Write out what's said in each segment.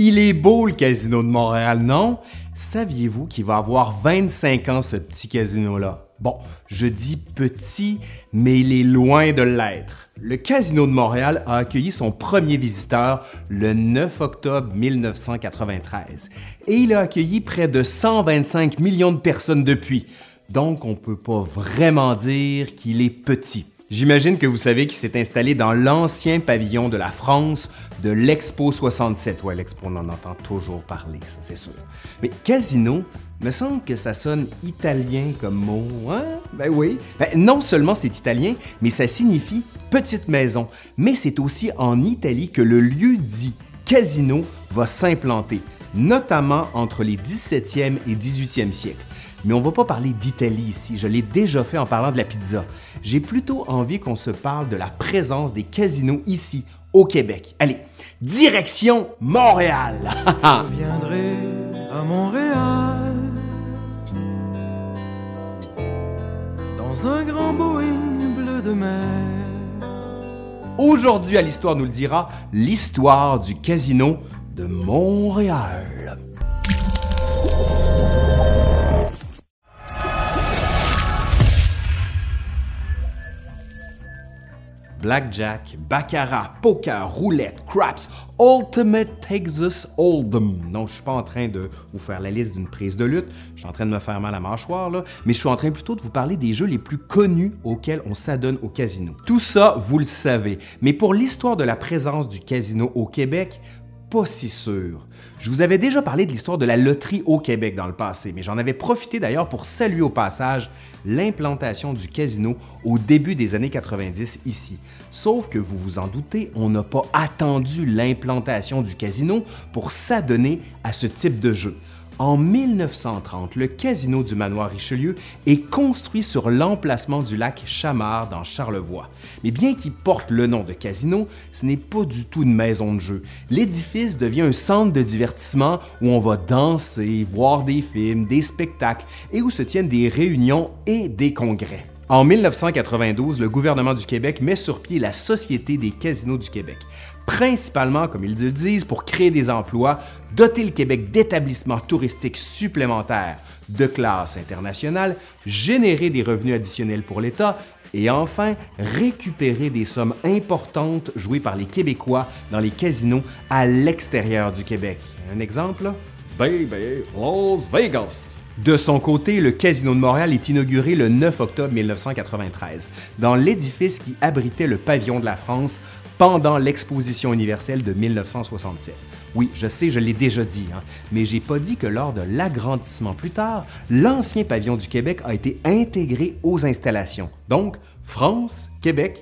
Il est beau le casino de Montréal, non? Saviez-vous qu'il va avoir 25 ans ce petit casino-là? Bon, je dis petit, mais il est loin de l'être. Le Casino de Montréal a accueilli son premier visiteur le 9 octobre 1993 et il a accueilli près de 125 millions de personnes depuis. Donc, on ne peut pas vraiment dire qu'il est petit. J'imagine que vous savez qu'il s'est installé dans l'ancien pavillon de la France de l'Expo 67. Ouais, l'Expo, on en entend toujours parler, ça, c'est sûr. Mais casino, me semble que ça sonne italien comme mot, hein? Ben oui. Ben, non seulement c'est italien, mais ça signifie petite maison. Mais c'est aussi en Italie que le lieu dit casino va s'implanter, notamment entre les 17e et 18e siècles. Mais on va pas parler d'Italie ici, je l'ai déjà fait en parlant de la pizza. J'ai plutôt envie qu'on se parle de la présence des casinos ici, au Québec. Allez, direction Montréal! Je viendrai à Montréal dans un grand Boeing bleu de mer. Aujourd'hui à l'Histoire nous le dira, l'histoire du casino de Montréal. Blackjack, baccarat, poker, roulette, craps, Ultimate Texas Hold'em. Non, je suis pas en train de vous faire la liste d'une prise de lutte, je suis en train de me faire mal à la mâchoire, là, mais je suis en train plutôt de vous parler des jeux les plus connus auxquels on s'adonne au casino. Tout ça, vous le savez, mais pour l'histoire de la présence du casino au Québec, pas si sûr. Je vous avais déjà parlé de l'histoire de la loterie au Québec dans le passé, mais j'en avais profité d'ailleurs pour saluer au passage l'implantation du casino au début des années 90 ici. Sauf que vous vous en doutez, on n'a pas attendu l'implantation du casino pour s'adonner à ce type de jeu. En 1930, le casino du manoir Richelieu est construit sur l'emplacement du lac Chamard dans Charlevoix. Mais bien qu'il porte le nom de casino, ce n'est pas du tout une maison de jeu. L'édifice devient un centre de divertissement où on va danser, voir des films, des spectacles et où se tiennent des réunions et des congrès. En 1992, le gouvernement du Québec met sur pied la Société des casinos du Québec, principalement, comme ils le disent, pour créer des emplois, doter le Québec d'établissements touristiques supplémentaires de classe internationale, générer des revenus additionnels pour l'État et enfin récupérer des sommes importantes jouées par les Québécois dans les casinos à l'extérieur du Québec. Un exemple? Baby Las Vegas. De son côté, le Casino de Montréal est inauguré le 9 octobre 1993 dans l'édifice qui abritait le pavillon de la France pendant l'exposition universelle de 1967. Oui, je sais, je l'ai déjà dit, hein, mais j'ai pas dit que lors de l'agrandissement plus tard, l'ancien pavillon du Québec a été intégré aux installations. Donc, France, Québec,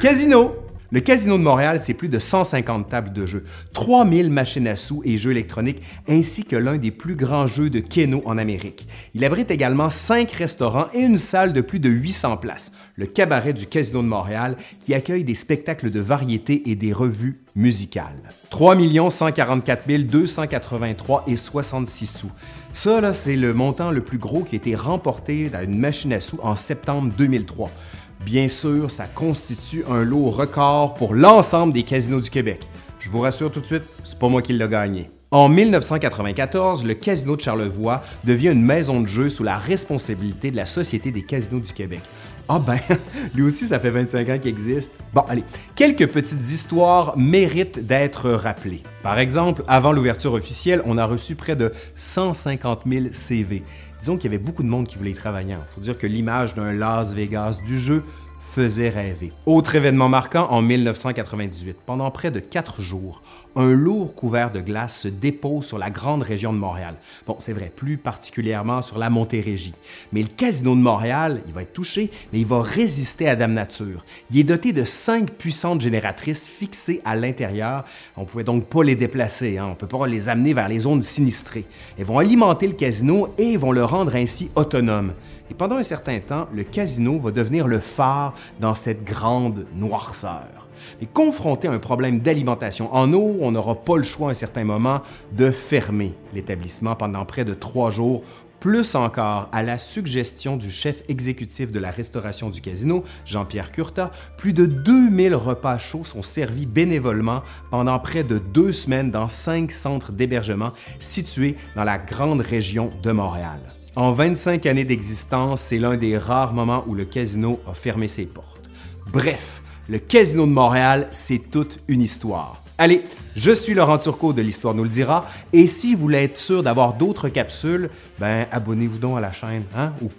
Casino! Le Casino de Montréal, c'est plus de 150 tables de jeu, 3000 machines à sous et jeux électroniques, ainsi que l'un des plus grands jeux de Keno en Amérique. Il abrite également 5 restaurants et une salle de plus de 800 places, le cabaret du Casino de Montréal, qui accueille des spectacles de variété et des revues musicales. 3 144 283 et 66 sous. Ça, c'est le montant le plus gros qui a été remporté dans une machine à sous en septembre 2003. Bien sûr, ça constitue un lot record pour l'ensemble des casinos du Québec. Je vous rassure tout de suite, c'est pas moi qui l'ai gagné. En 1994, le Casino de Charlevoix devient une maison de jeu sous la responsabilité de la Société des casinos du Québec. Ah ben, lui aussi, ça fait 25 ans qu'il existe. Bon, allez, quelques petites histoires méritent d'être rappelées. Par exemple, avant l'ouverture officielle, on a reçu près de 150 000 CV. Disons qu'il y avait beaucoup de monde qui voulait y travailler. Il faut dire que l'image d'un Las Vegas du jeu faisait rêver. Autre événement marquant en 1998. Pendant près de quatre jours, un lourd couvert de glace se dépose sur la grande région de Montréal. Bon, c'est vrai, plus particulièrement sur la Montérégie. Mais le casino de Montréal, il va être touché, mais il va résister à Dame Nature. Il est doté de cinq puissantes génératrices fixées à l'intérieur. On ne pouvait donc pas les déplacer, hein. on ne peut pas les amener vers les zones sinistrées. Elles vont alimenter le casino et vont le rendre ainsi autonome. Et pendant un certain temps, le casino va devenir le phare dans cette grande noirceur. Mais confronté à un problème d'alimentation en eau, on n'aura pas le choix à un certain moment de fermer l'établissement pendant près de trois jours Plus encore, à la suggestion du chef exécutif de la restauration du casino, Jean-Pierre Curta, plus de 2000 repas chauds sont servis bénévolement pendant près de deux semaines dans cinq centres d'hébergement situés dans la grande région de Montréal. En 25 années d'existence, c'est l'un des rares moments où le casino a fermé ses portes. Bref, le Casino de Montréal, c'est toute une histoire. Allez, je suis Laurent Turcot de l'Histoire nous le dira, et si vous voulez être sûr d'avoir d'autres capsules, ben abonnez-vous donc à la chaîne, hein, ou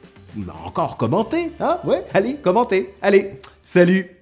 encore commentez, hein, ouais, allez, commentez, allez, salut!